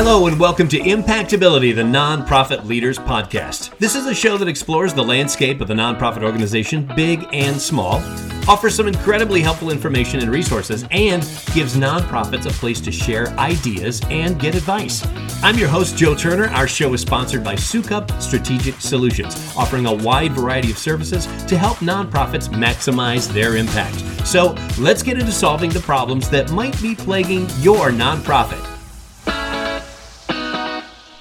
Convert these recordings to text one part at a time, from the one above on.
Hello, and welcome to Impactability, the Nonprofit Leaders Podcast. This is a show that explores the landscape of the nonprofit organization, big and small, offers some incredibly helpful information and resources, and gives nonprofits a place to share ideas and get advice. I'm your host, Joe Turner. Our show is sponsored by Soukup Strategic Solutions, offering a wide variety of services to help nonprofits maximize their impact. So let's get into solving the problems that might be plaguing your nonprofit.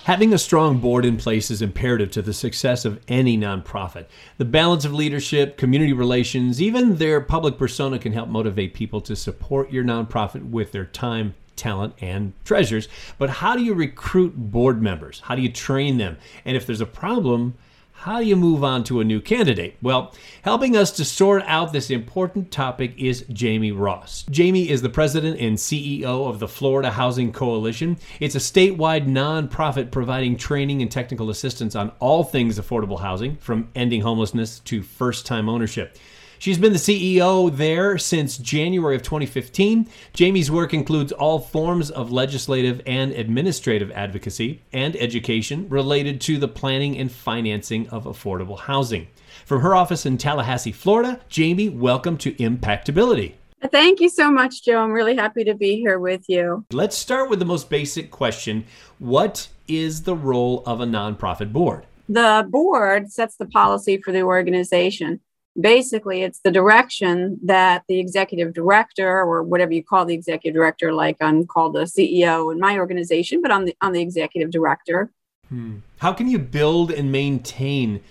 Having a strong board in place is imperative to the success of any nonprofit. The balance of leadership, community relations, even their public persona can help motivate people to support your nonprofit with their time, talent, and treasures. But how do you recruit board members? How do you train them? And if there's a problem, how do you move on to a new candidate? Well, helping us to sort out this important topic is Jaimie Ross. Jaimie is the president and CEO of the Florida Housing Coalition. It's a statewide nonprofit providing training and technical assistance on all things affordable housing, from ending homelessness to first time ownership. She's been the CEO there since January of 2015. Jaimie's work includes all forms of legislative and administrative advocacy and education related to the planning and financing of affordable housing. From her office in Tallahassee, Florida, Jaimie, welcome to Impactability. Thank you so much, Joe. I'm really happy to be here with you. Let's start with the most basic question What is the role of a nonprofit board? The board sets the policy for the organization basically it's the direction that the executive director or whatever you call the executive director like i'm called the ceo in my organization but i'm the, I'm the executive director hmm. how can you build and maintain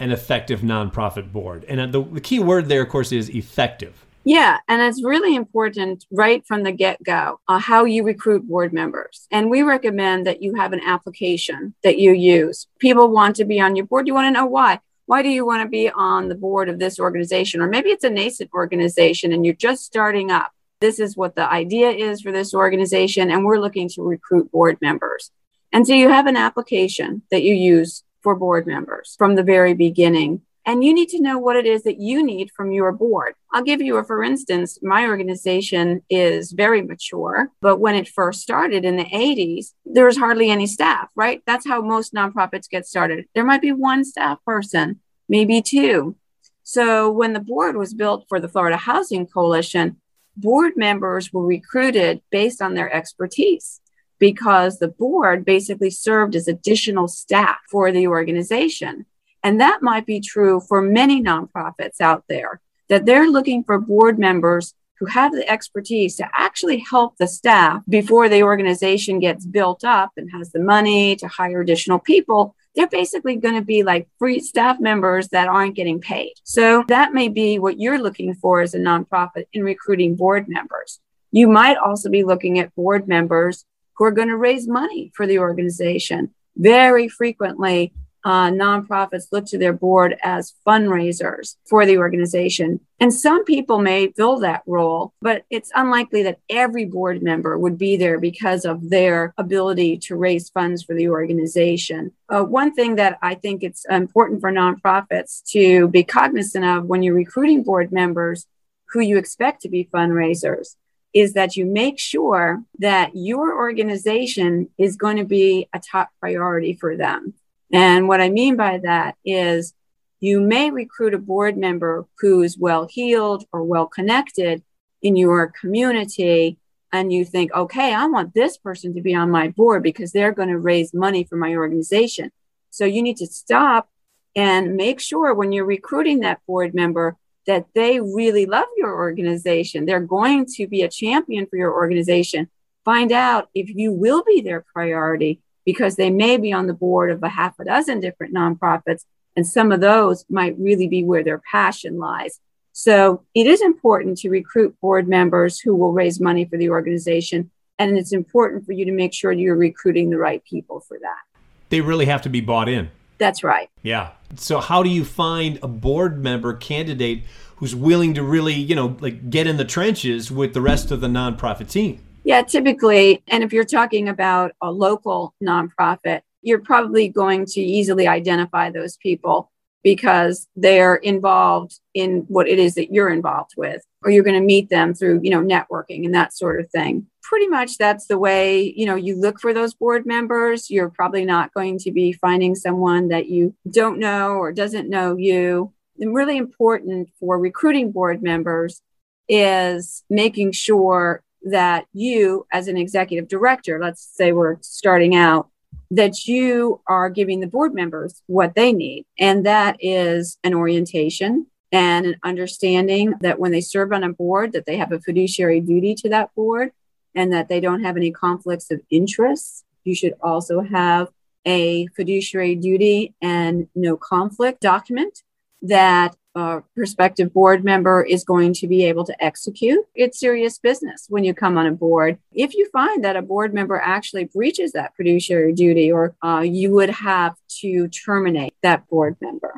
an effective nonprofit board and uh, the, the key word there of course is effective yeah, and it's really important right from the get go uh, how you recruit board members. And we recommend that you have an application that you use. People want to be on your board. You want to know why why do you want to be on the board of this organization? Or maybe it's a nascent organization and you're just starting up. This is what the idea is for this organization, and we're looking to recruit board members. And so you have an application that you use for board members from the very beginning. And you need to know what it is that you need from your board. I'll give you a for instance. My organization is very mature, but when it first started in the 80s, there was hardly any staff, right? That's how most nonprofits get started. There might be one staff person, maybe two. So when the board was built for the Florida Housing Coalition, board members were recruited based on their expertise because the board basically served as additional staff for the organization. And that might be true for many nonprofits out there that they're looking for board members who have the expertise to actually help the staff before the organization gets built up and has the money to hire additional people. They're basically going to be like free staff members that aren't getting paid. So that may be what you're looking for as a nonprofit in recruiting board members. You might also be looking at board members who are going to raise money for the organization. Very frequently, uh, nonprofits look to their board as fundraisers for the organization. And some people may fill that role, but it's unlikely that every board member would be there because of their ability to raise funds for the organization. Uh, one thing that I think it's important for nonprofits to be cognizant of when you're recruiting board members who you expect to be fundraisers is that you make sure that your organization is going to be a top priority for them. And what I mean by that is you may recruit a board member who's well heeled or well connected in your community. And you think, okay, I want this person to be on my board because they're going to raise money for my organization. So you need to stop and make sure when you're recruiting that board member that they really love your organization. They're going to be a champion for your organization. Find out if you will be their priority because they may be on the board of a half a dozen different nonprofits, and some of those might really be where their passion lies. So it is important to recruit board members who will raise money for the organization. And it's important for you to make sure you're recruiting the right people for that. They really have to be bought in. That's right. Yeah. So how do you find a board member candidate who's willing to really, you know, like get in the trenches with the rest of the nonprofit team? Yeah, typically. And if you're talking about a local nonprofit, you're probably going to easily identify those people. because they're involved in what it is that you're involved with or you're going to meet them through you know networking and that sort of thing pretty much that's the way you know you look for those board members you're probably not going to be finding someone that you don't know or doesn't know you and really important for recruiting board members is making sure that you as an executive director let's say we're starting out that you are giving the board members what they need. And that is an orientation and an understanding that when they serve on a board that they have a fiduciary duty to that board and that they don't have any conflicts of interest. You should also have a fiduciary duty and no conflict document that a prospective board member is going to be able to execute. It's serious business when you come on a board. If you find that a board member actually breaches that fiduciary duty, or uh, you would have to terminate that board member.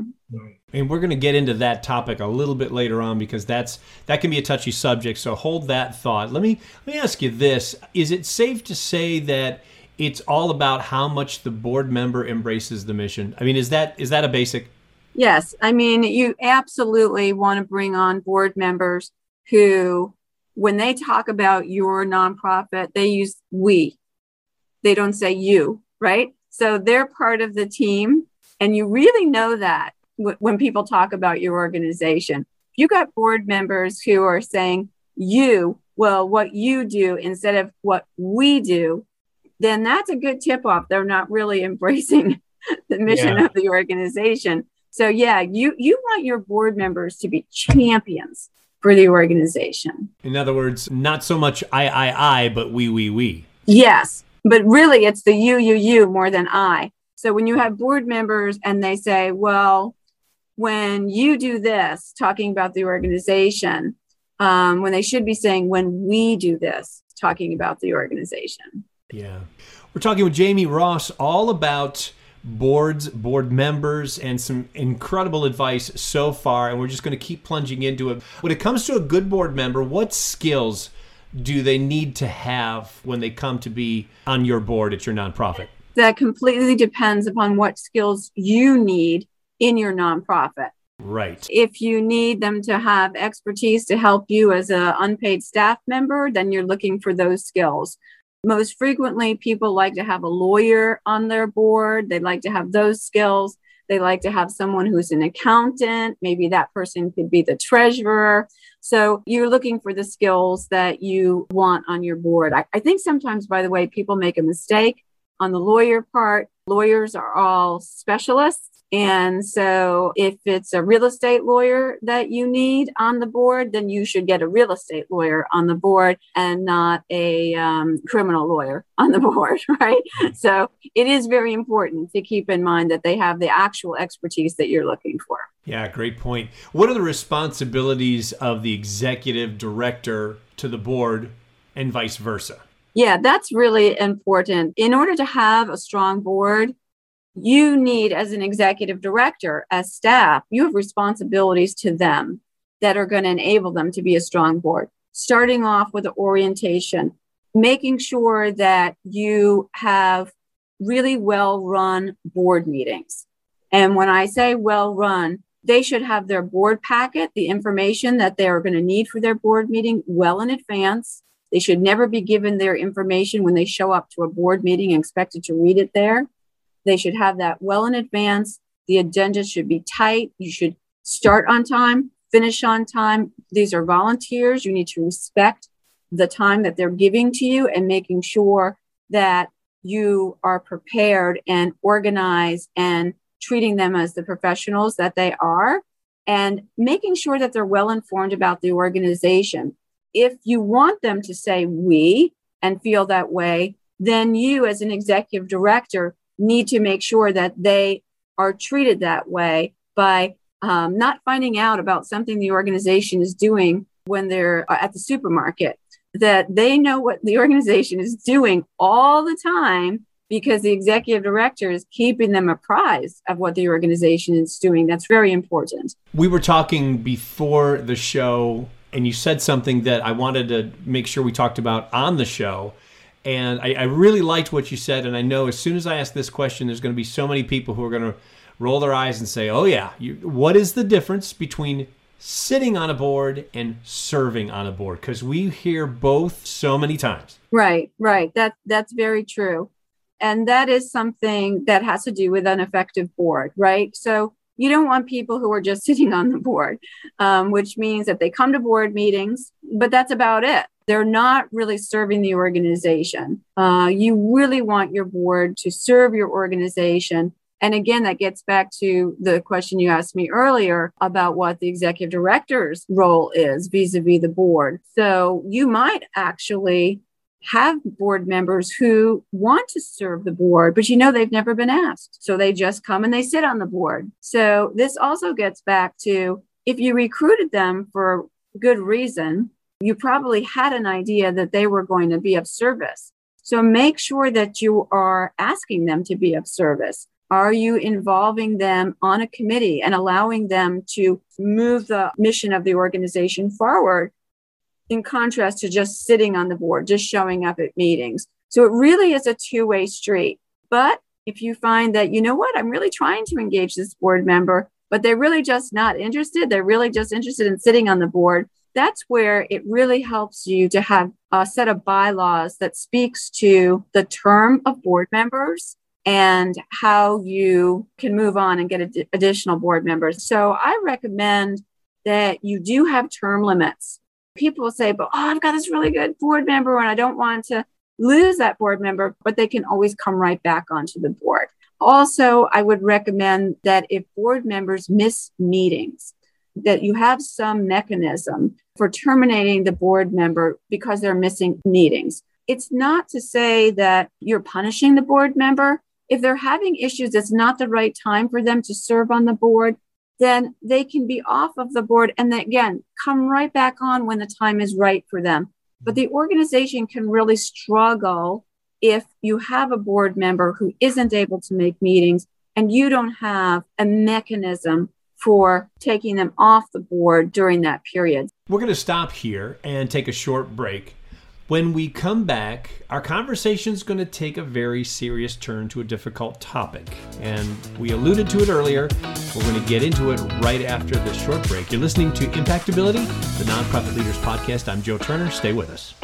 And we're going to get into that topic a little bit later on because that's that can be a touchy subject. So hold that thought. Let me let me ask you this: Is it safe to say that? It's all about how much the board member embraces the mission. I mean, is that is that a basic Yes, I mean, you absolutely want to bring on board members who, when they talk about your nonprofit, they use we. They don't say you, right? So they're part of the team. And you really know that w- when people talk about your organization. You got board members who are saying you, well, what you do instead of what we do, then that's a good tip off. They're not really embracing the mission yeah. of the organization. So yeah, you you want your board members to be champions for the organization. In other words, not so much I I I, but we we we. Yes, but really it's the you you you more than I. So when you have board members and they say, well, when you do this, talking about the organization, um, when they should be saying when we do this, talking about the organization. Yeah. We're talking with Jaimie Ross all about boards, board members, and some incredible advice so far. And we're just going to keep plunging into it. When it comes to a good board member, what skills do they need to have when they come to be on your board at your nonprofit? That completely depends upon what skills you need in your nonprofit. Right. If you need them to have expertise to help you as an unpaid staff member, then you're looking for those skills. Most frequently, people like to have a lawyer on their board. They like to have those skills. They like to have someone who's an accountant. Maybe that person could be the treasurer. So you're looking for the skills that you want on your board. I, I think sometimes, by the way, people make a mistake on the lawyer part. Lawyers are all specialists and so, if it's a real estate lawyer that you need on the board, then you should get a real estate lawyer on the board and not a um, criminal lawyer on the board, right? So, it is very important to keep in mind that they have the actual expertise that you're looking for. Yeah, great point. What are the responsibilities of the executive director to the board and vice versa? Yeah, that's really important. In order to have a strong board, you need as an executive director as staff you have responsibilities to them that are going to enable them to be a strong board. Starting off with the orientation making sure that you have really well run board meetings. And when i say well run they should have their board packet the information that they are going to need for their board meeting well in advance. They should never be given their information when they show up to a board meeting and expected to read it there they should have that well in advance. The agenda should be tight. You should start on time, finish on time. These are volunteers. You need to respect the time that they're giving to you and making sure that you are prepared and organized and treating them as the professionals that they are and making sure that they're well informed about the organization. If you want them to say we and feel that way, then you, as an executive director, need to make sure that they are treated that way by um, not finding out about something the organization is doing when they're uh, at the supermarket, that they know what the organization is doing all the time because the executive director is keeping them apprised of what the organization is doing. That's very important. We were talking before the show, and you said something that I wanted to make sure we talked about on the show and I, I, really liked what you said. And I know as soon as I ask this question, there's going to be so many people who are going to roll their eyes and say, "Oh yeah, you, what is the difference between sitting on a board and serving on a board?" Because we hear both so many times. Right, right. That that's very true, and that is something that has to do with an effective board, right? So you don't want people who are just sitting on the board, um, which means that they come to board meetings, but that's about it. They're not really serving the organization. Uh, you really want your board to serve your organization. And again, that gets back to the question you asked me earlier about what the executive director's role is vis a vis the board. So you might actually have board members who want to serve the board, but you know they've never been asked. So they just come and they sit on the board. So this also gets back to if you recruited them for good reason, you probably had an idea that they were going to be of service. So make sure that you are asking them to be of service. Are you involving them on a committee and allowing them to move the mission of the organization forward in contrast to just sitting on the board, just showing up at meetings. So it really is a two way street. But if you find that, you know what, I'm really trying to engage this board member, but they're really just not interested, they're really just interested in sitting on the board, that's where it really helps you to have a set of bylaws that speaks to the term of board members and how you can move on and get ad- additional board members. So I recommend that you do have term limits people will say, but oh, I've got this really good board member and I don't want to lose that board member, but they can always come right back onto the board. Also, I would recommend that if board members miss meetings, that you have some mechanism for terminating the board member because they're missing meetings. It's not to say that you're punishing the board member. If they're having issues, it's not the right time for them to serve on the board then they can be off of the board and then again come right back on when the time is right for them. But the organization can really struggle if you have a board member who isn't able to make meetings and you don't have a mechanism for taking them off the board during that period. We're going to stop here and take a short break. When we come back, our conversation is going to take a very serious turn to a difficult topic. And we alluded to it earlier. We're going to get into it right after this short break. You're listening to Impactability, the Nonprofit Leaders Podcast. I'm Joe Turner. Stay with us.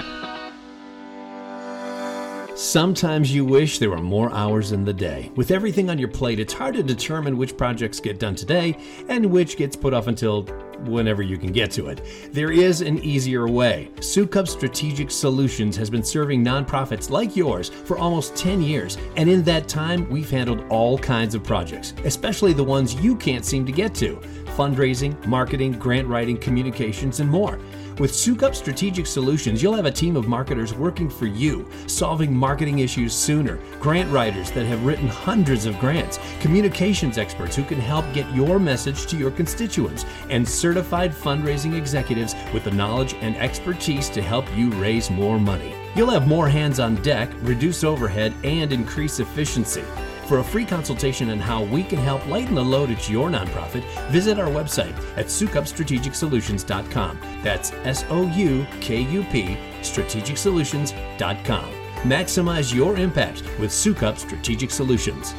Sometimes you wish there were more hours in the day. With everything on your plate, it's hard to determine which projects get done today and which gets put off until whenever you can get to it. There is an easier way. Soukup Strategic Solutions has been serving nonprofits like yours for almost 10 years, and in that time, we've handled all kinds of projects, especially the ones you can't seem to get to fundraising, marketing, grant writing, communications, and more. With Soukup Strategic Solutions, you'll have a team of marketers working for you, solving marketing issues sooner, grant writers that have written hundreds of grants, communications experts who can help get your message to your constituents, and certified fundraising executives with the knowledge and expertise to help you raise more money. You'll have more hands on deck, reduce overhead, and increase efficiency. For a free consultation on how we can help lighten the load at your nonprofit, visit our website at soukupstrategicsolutions.com. That's S O U K U P strategicsolutions.com. Maximize your impact with Soukup Strategic Solutions.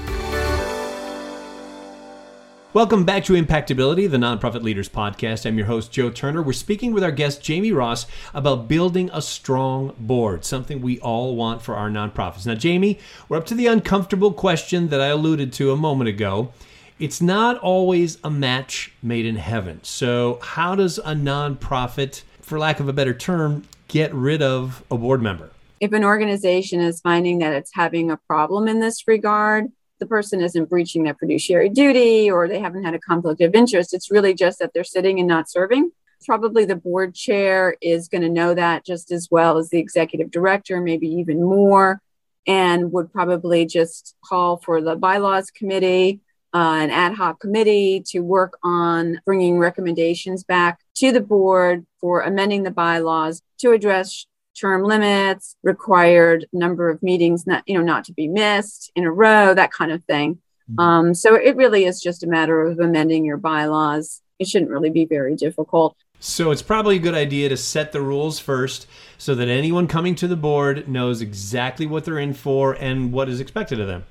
Welcome back to Impactability, the Nonprofit Leaders Podcast. I'm your host, Joe Turner. We're speaking with our guest, Jaimie Ross, about building a strong board, something we all want for our nonprofits. Now, Jaimie, we're up to the uncomfortable question that I alluded to a moment ago. It's not always a match made in heaven. So, how does a nonprofit, for lack of a better term, get rid of a board member? If an organization is finding that it's having a problem in this regard, the person isn't breaching their fiduciary duty or they haven't had a conflict of interest. It's really just that they're sitting and not serving. Probably the board chair is going to know that just as well as the executive director, maybe even more, and would probably just call for the bylaws committee, uh, an ad hoc committee to work on bringing recommendations back to the board for amending the bylaws to address term limits, required number of meetings not you know not to be missed in a row, that kind of thing. Mm-hmm. Um, so it really is just a matter of amending your bylaws. It shouldn't really be very difficult. So it's probably a good idea to set the rules first so that anyone coming to the board knows exactly what they're in for and what is expected of them.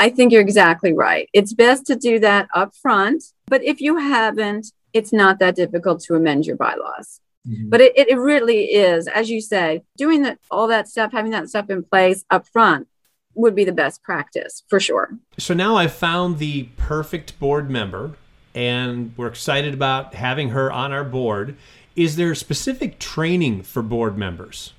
I think you're exactly right. It's best to do that up front. But if you haven't, it's not that difficult to amend your bylaws. Mm-hmm. But it, it really is, as you say, doing that all that stuff, having that stuff in place up front would be the best practice for sure. So now I've found the perfect board member and we're excited about having her on our board. Is there specific training for board members?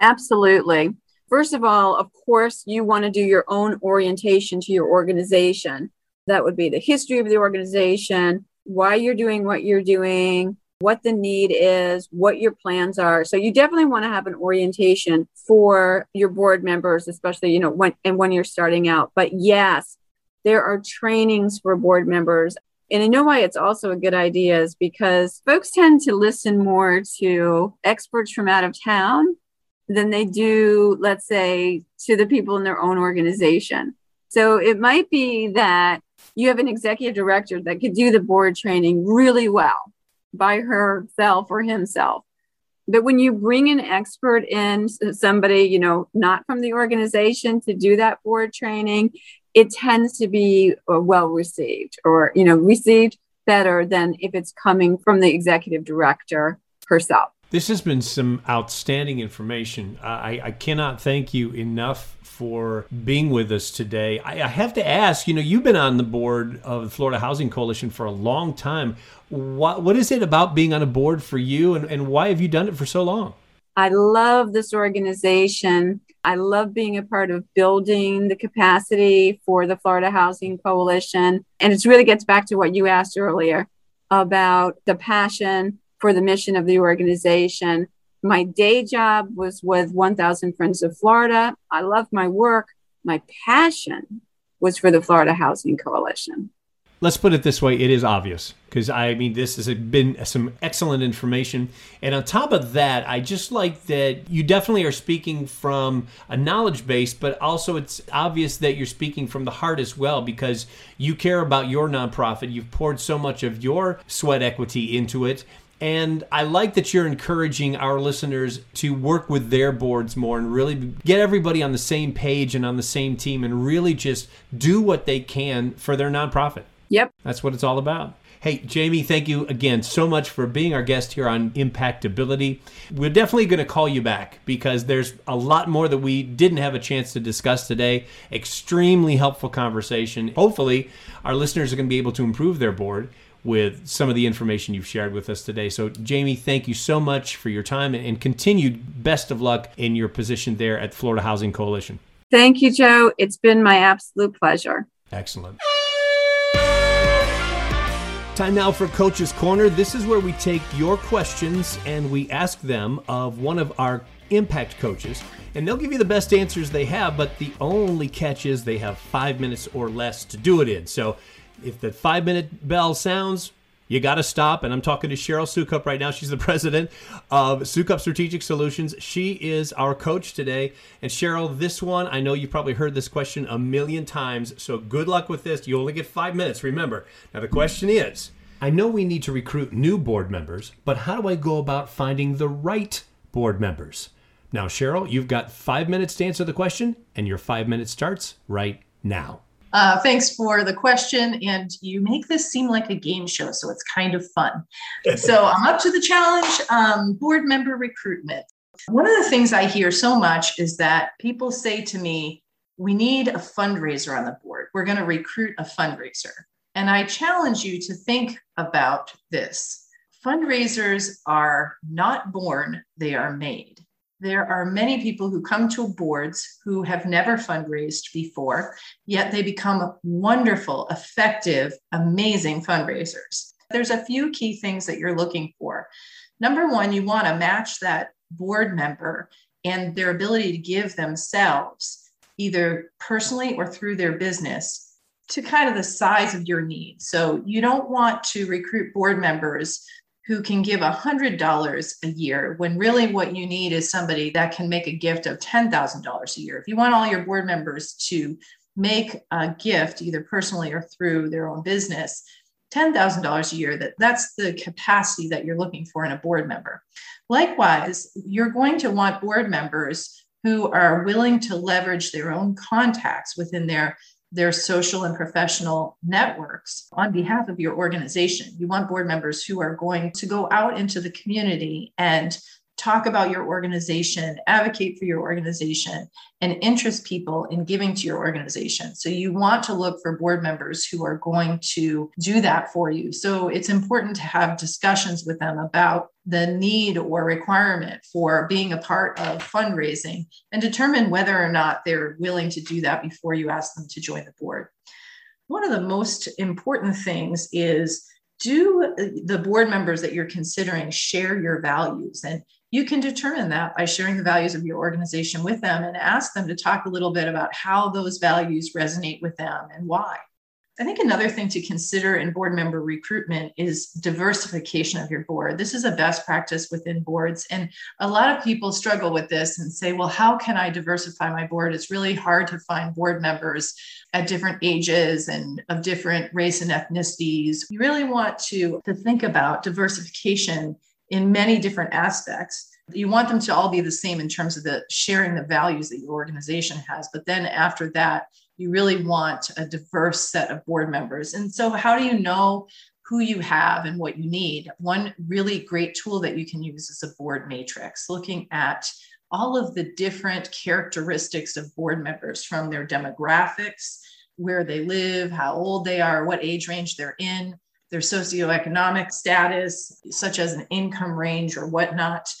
Absolutely. First of all, of course, you want to do your own orientation to your organization. That would be the history of the organization, why you're doing what you're doing, what the need is, what your plans are. So you definitely want to have an orientation for your board members, especially, you know, when and when you're starting out. But yes, there are trainings for board members. And I know why it's also a good idea is because folks tend to listen more to experts from out of town than they do, let's say, to the people in their own organization. So it might be that you have an executive director that could do the board training really well by herself or himself. But when you bring an expert in, somebody, you know, not from the organization to do that board training, it tends to be uh, well received or, you know, received better than if it's coming from the executive director herself. This has been some outstanding information. I, I cannot thank you enough for being with us today. I, I, have to ask you know, you've been on the board of the Florida Housing Coalition for a long time. What, what is it about being on a board for you, and, and why have you done it for so long? I love this organization. I love being a part of building the capacity for the Florida Housing Coalition. And it really gets back to what you asked earlier about the passion for the mission of the organization. My day job was with 1000 Friends of Florida. I love my work. My passion was for the Florida Housing Coalition. Let's put it this way it is obvious because I mean, this has been some excellent information. And on top of that, I just like that you definitely are speaking from a knowledge base, but also it's obvious that you're speaking from the heart as well because you care about your nonprofit. You've poured so much of your sweat equity into it and I like that you're encouraging our listeners to work with their boards more and really get everybody on the same page and on the same team and really just do what they can for their nonprofit. Yep. That's what it's all about. Hey, Jaimie, thank you again so much for being our guest here on Impactability. We're definitely going to call you back because there's a lot more that we didn't have a chance to discuss today. Extremely helpful conversation. Hopefully, our listeners are going to be able to improve their board with some of the information you've shared with us today. So, Jaimie, thank you so much for your time and continued best of luck in your position there at Florida Housing Coalition. Thank you, Joe. It's been my absolute pleasure. Excellent. Time now for Coach's Corner. This is where we take your questions and we ask them of one of our impact coaches. And they'll give you the best answers they have, but the only catch is they have five minutes or less to do it in. So if the five minute bell sounds, you got to stop. And I'm talking to Cheryl Soukup right now. She's the president of Soukup Strategic Solutions. She is our coach today. And Cheryl, this one, I know you probably heard this question a million times. So good luck with this. You only get five minutes, remember. Now, the question is I know we need to recruit new board members, but how do I go about finding the right board members? Now, Cheryl, you've got five minutes to answer the question, and your five minutes starts right now. Uh, thanks for the question. And you make this seem like a game show, so it's kind of fun. so I'm up to the challenge um, board member recruitment. One of the things I hear so much is that people say to me, we need a fundraiser on the board. We're going to recruit a fundraiser. And I challenge you to think about this. Fundraisers are not born, they are made there are many people who come to boards who have never fundraised before, yet they become wonderful, effective, amazing fundraisers. There's a few key things that you're looking for. Number one, you want to match that board member and their ability to give themselves, either personally or through their business, to kind of the size of your needs. So you don't want to recruit board members who can give $100 a year when really what you need is somebody that can make a gift of $10,000 a year. If you want all your board members to make a gift, either personally or through their own business, $10,000 a year, that, that's the capacity that you're looking for in a board member. Likewise, you're going to want board members who are willing to leverage their own contacts within their their social and professional networks on behalf of your organization. You want board members who are going to go out into the community and talk about your organization, advocate for your organization, and interest people in giving to your organization. So you want to look for board members who are going to do that for you. So it's important to have discussions with them about the need or requirement for being a part of fundraising and determine whether or not they're willing to do that before you ask them to join the board. One of the most important things is do uh, the board members that you're considering share your values and you can determine that by sharing the values of your organization with them and ask them to talk a little bit about how those values resonate with them and why. I think another thing to consider in board member recruitment is diversification of your board. This is a best practice within boards. And a lot of people struggle with this and say, well, how can I diversify my board? It's really hard to find board members at different ages and of different race and ethnicities. You really want to, to think about diversification in many different aspects. You want them to all be the same in terms of the sharing the values that your organization has. But then after that, you really want a diverse set of board members. And so, how do you know who you have and what you need? One really great tool that you can use is a board matrix, looking at all of the different characteristics of board members from their demographics, where they live, how old they are, what age range they're in, their socioeconomic status, such as an income range or whatnot,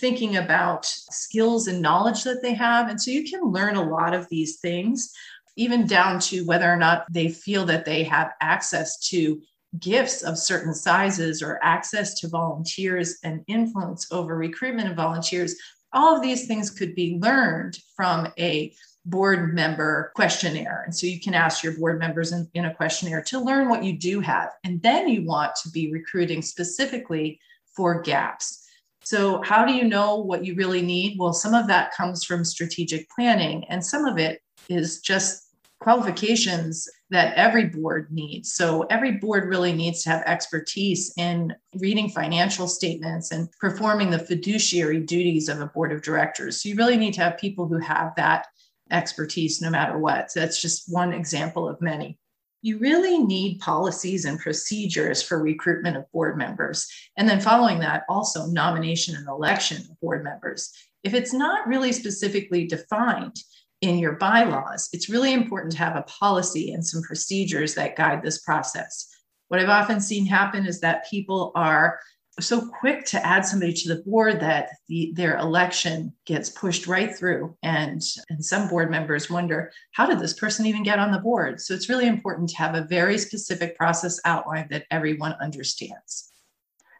thinking about skills and knowledge that they have. And so you can learn a lot of these things, even down to whether or not they feel that they have access to gifts of certain sizes or access to volunteers and influence over recruitment of volunteers. All of these things could be learned from a board member questionnaire. And so you can ask your board members in, in, a questionnaire to learn what you do have. And then you want to be recruiting specifically for gaps. So, how do you know what you really need? Well, some of that comes from strategic planning, and some of it is just qualifications that every board needs. So, every board really needs to have expertise in reading financial statements and performing the fiduciary duties of a board of directors. So, you really need to have people who have that expertise no matter what. So that's just one example of many. You really need policies and procedures for recruitment of board members. And then following that, also nomination and election of board members. If it's not really specifically defined in your bylaws, it's really important to have a policy and some procedures that guide this process. What I've often seen happen is that people are so quick to add somebody to the board that the, their election gets pushed right through. And, and some board members wonder, how did this person even get on the board? So it's really important to have a very specific process outlined that everyone understands.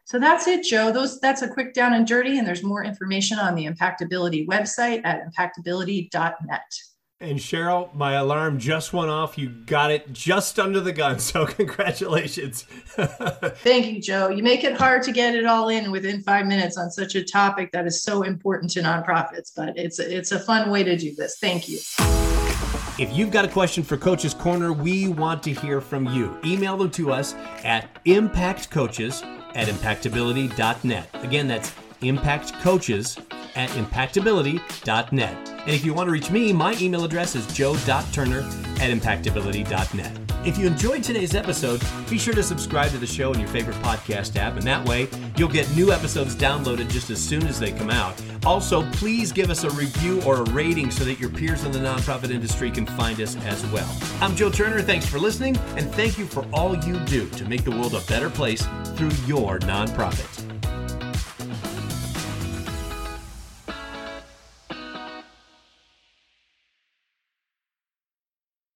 So that's it, Joe. Those that's a quick down and dirty, and there's more information on the Impactability website at impactability.net. And Cheryl, my alarm just went off. You got it just under the gun. So, congratulations. Thank you, Joe. You make it hard to get it all in within five minutes on such a topic that is so important to nonprofits, but it's it's a fun way to do this. Thank you. If you've got a question for Coach's Corner, we want to hear from you. Email them to us at impactcoaches at impactability.net. Again, that's impactcoaches at impactability.net. And if you want to reach me, my email address is joe.turner at impactability.net. If you enjoyed today's episode, be sure to subscribe to the show in your favorite podcast app, and that way you'll get new episodes downloaded just as soon as they come out. Also, please give us a review or a rating so that your peers in the nonprofit industry can find us as well. I'm Joe Turner. Thanks for listening, and thank you for all you do to make the world a better place through your nonprofit.